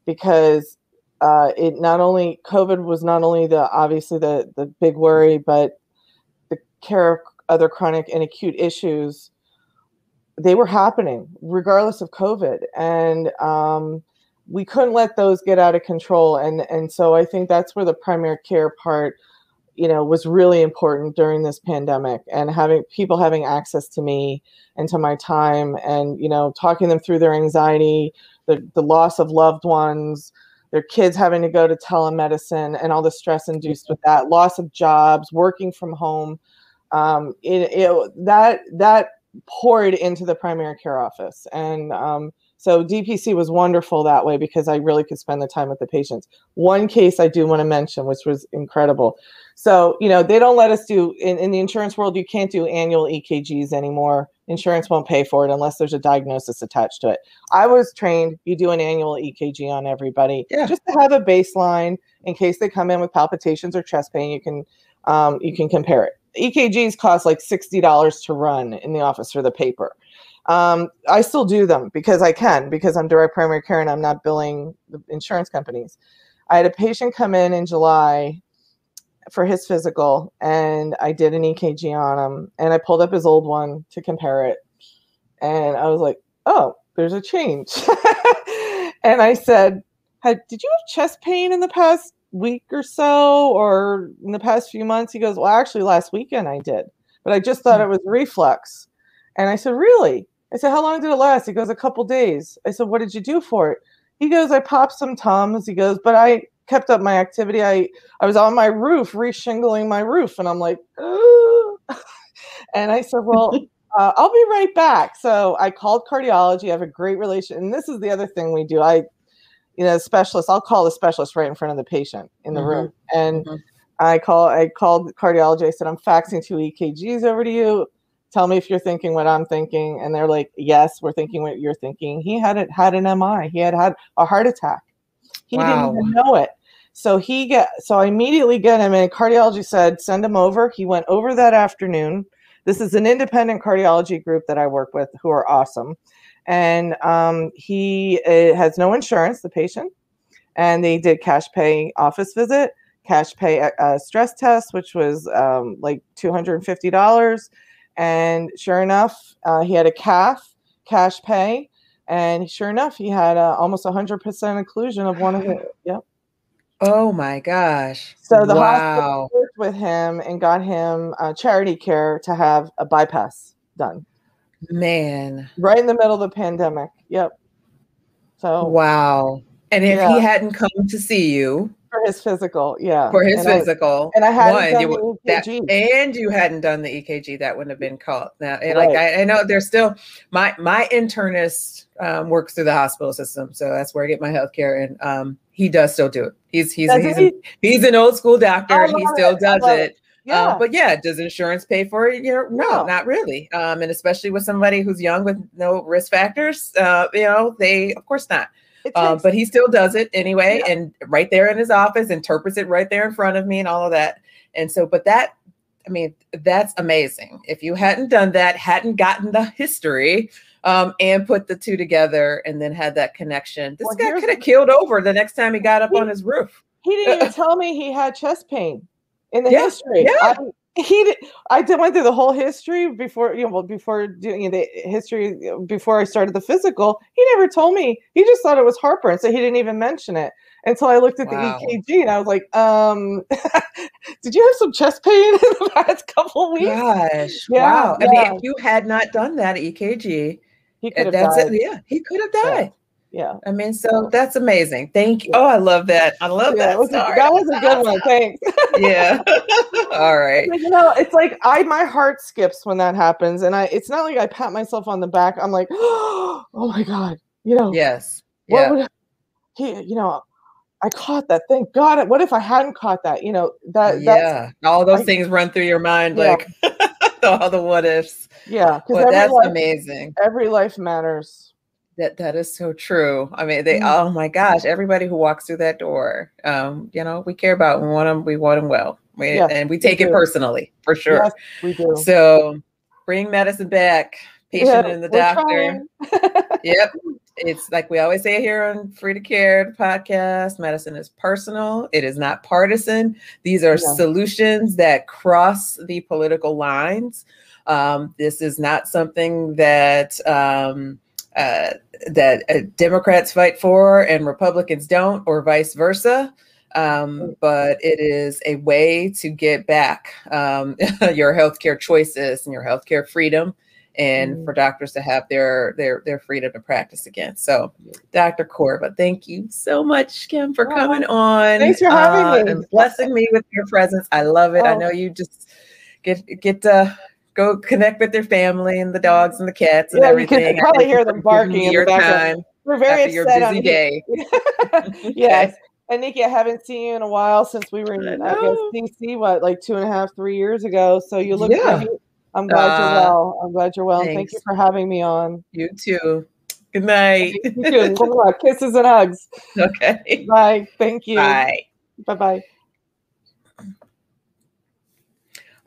because uh, it not only COVID was not only the obviously the the big worry, but the care of other chronic and acute issues they were happening regardless of COVID, and um, we couldn't let those get out of control and and so i think that's where the primary care part you know was really important during this pandemic and having people having access to me and to my time and you know talking them through their anxiety the, the loss of loved ones their kids having to go to telemedicine and all the stress induced with that loss of jobs working from home um, it, it that that poured into the primary care office and um, so DPC was wonderful that way because I really could spend the time with the patients. One case I do want to mention, which was incredible. So, you know, they don't let us do in, in the insurance world, you can't do annual EKGs anymore. Insurance won't pay for it unless there's a diagnosis attached to it. I was trained, you do an annual EKG on everybody yeah. just to have a baseline in case they come in with palpitations or chest pain, you can um, you can compare it. EKGs cost like $60 to run in the office for the paper. Um, I still do them because I can, because I'm direct primary care and I'm not billing the insurance companies. I had a patient come in in July for his physical, and I did an EKG on him, and I pulled up his old one to compare it, and I was like, "Oh, there's a change." and I said, "Did you have chest pain in the past week or so, or in the past few months?" He goes, "Well, actually, last weekend I did, but I just thought hmm. it was reflux." And I said, "Really?" I said, How long did it last? He goes, A couple days. I said, What did you do for it? He goes, I popped some Tums. He goes, But I kept up my activity. I, I was on my roof, reshingling my roof. And I'm like, and I said, Well, uh, I'll be right back. So I called cardiology. I have a great relation. And this is the other thing we do. I, you know, specialist, I'll call the specialist right in front of the patient in the mm-hmm. room. And mm-hmm. I call I called cardiology. I said, I'm faxing two EKGs over to you tell me if you're thinking what I'm thinking. And they're like, yes, we're thinking what you're thinking. He had it, had an MI. He had had a heart attack. He wow. didn't even know it. So he get, so I immediately get him and cardiology said, send him over. He went over that afternoon. This is an independent cardiology group that I work with who are awesome. And um, he uh, has no insurance, the patient. And they did cash pay office visit, cash pay uh, stress test, which was um, like $250 and sure enough, uh, he had a cath cash pay. And sure enough, he had uh, almost 100% occlusion of one of the, yep. Oh my gosh. So the wow. hospital worked with him and got him uh, charity care to have a bypass done. Man. Right in the middle of the pandemic. Yep. So wow. And if yeah. he hadn't come to see you, for his physical, yeah. For his and physical, I, and I hadn't one, you, that, and you hadn't done the EKG. That wouldn't have been caught. now. And right. like I, I, know there's still my my internist um, works through the hospital system, so that's where I get my health care, and um, he does still do it. He's he's he's, he? he's an old school doctor. and He still it. does it. Yeah. Uh, but yeah, does insurance pay for it? You know, no, No. not really. Um, and especially with somebody who's young with no risk factors, uh, you know, they of course not. Uh, but he still does it anyway, Yeah. and right there in his office, interprets it right there in front of me, and all of that. And so, but that, I mean, that's amazing. If you hadn't done that, hadn't gotten the history, um, and put the two together, and then had that connection, this Well, guy could have killed over the next time he got up He- on his roof. he didn't even tell me he had chest pain in the Yeah, history. yeah. I, he did. I did went through the whole history before you know well, before doing the history before I started the physical. He never told me. He just thought it was heartburn, so he didn't even mention it until I looked at Wow. the EKG and I was like, um, did you have some chest pain in the past couple weeks? Gosh, Yeah, wow! I mean, if you had not done that EKG, He could have that's died. it. Yeah, he could have Yeah. died. Yeah. I mean, so that's amazing. Thank you. Oh, I love that. I love Yeah, that. was a, that was a good one. Thanks. yeah. All right. But, you know, it's like I my heart skips when that happens, and I it's not like I pat myself on the back. I'm like, oh my god, you know, Yes. what Yeah. would he, you know, I caught that. Thank God. What if I hadn't caught that? You know, that that's yeah. All those I- things run through your mind, Yeah. like all the what ifs. yeah, because Well, that's life, amazing. every life matters. That that is so true. I mean, they. Mm. Oh my gosh! Everybody who walks through that door, um, you know, we care about. We want them. We want them well. We, Yes, and we take it personally for sure. Yes, we do. So bring medicine back. Patient Yeah, and the doctor. Yep. It's like we always say here on Free to Care the podcast medicine is personal, it is not partisan. These are Yeah. solutions that cross the political lines. Um, this is not something that. Um, uh, that uh, Democrats fight for and Republicans don't, or vice versa. Um, but it is a way to get back um, your healthcare choices and your healthcare freedom, and Mhm. for doctors to have their their their freedom to practice again. So, Dr. Corba, thank you so much, Kim, for Oh, coming on. thanks for having uh, me. and blessing me with your presence. I love it. I Oh. know you just get get to go connect with their family and the dogs and the cats and Yeah, you can everything. Probably hear them barking in the your background. time We're very after your upset busy on day. yes. And Nikki, I haven't seen you in a while since we were in, I, guess. DC, what, like two and a half, three years ago. So you look Yeah. great. I'm glad you're Uh, well. I'm glad you're well. And thank you for having me on. You too. Good night. You too. Kisses and hugs. okay. Bye. Thank you. Bye. Bye bye.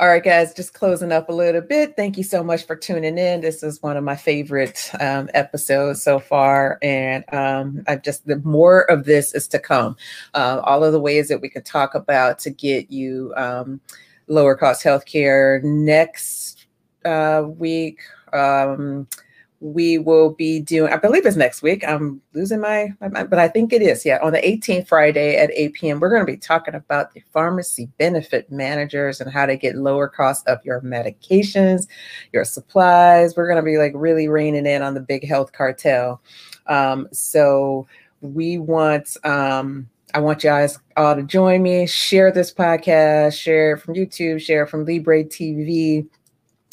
All right, guys, just closing up a little bit. Thank you so much for tuning in. This is one of my favorite um, episodes so far, and um, I've just the more of this is to come. Uh, all of the ways that we can talk about to get you um, lower cost healthcare next uh, week. Um, we will be doing, I believe it's next week. I'm losing my, my but I think it is. Yeah, on the 18th Friday at 8 p.m., we're going to be talking about the pharmacy benefit managers and how to get lower costs of your medications, your supplies. We're going to be like really reining in on the big health cartel. Um, so we want, um, I want you guys all to join me, share this podcast, share it from YouTube, share it from Libre TV.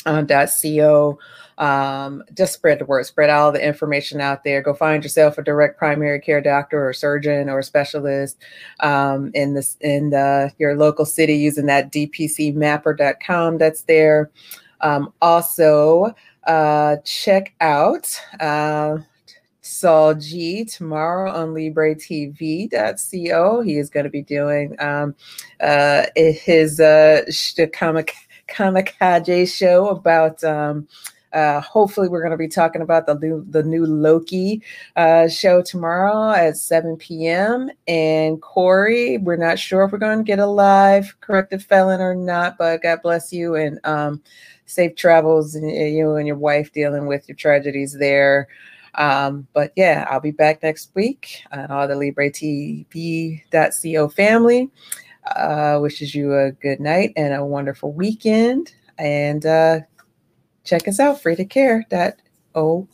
Uh, .co um, just spread the word, spread all the information out there. Go find yourself a direct primary care doctor or surgeon or specialist um, in this in the, your local city using that dpcmapper.com that's there. Um, also, uh, check out uh, Saul G tomorrow on LibreTV.co. He is going to be doing um, uh, his uh, comic kamikaze show about um, uh, hopefully we're going to be talking about the new the new Loki uh, show tomorrow at 7 p.m. And Corey, we're not sure if we're going to get a live corrected felon or not, but God bless you and um, safe travels and you and your wife dealing with your tragedies there. Um, but yeah, I'll be back next week and all the LibreTV.co family uh, wishes you a good night and a wonderful weekend. And uh, check us out, free to care.org.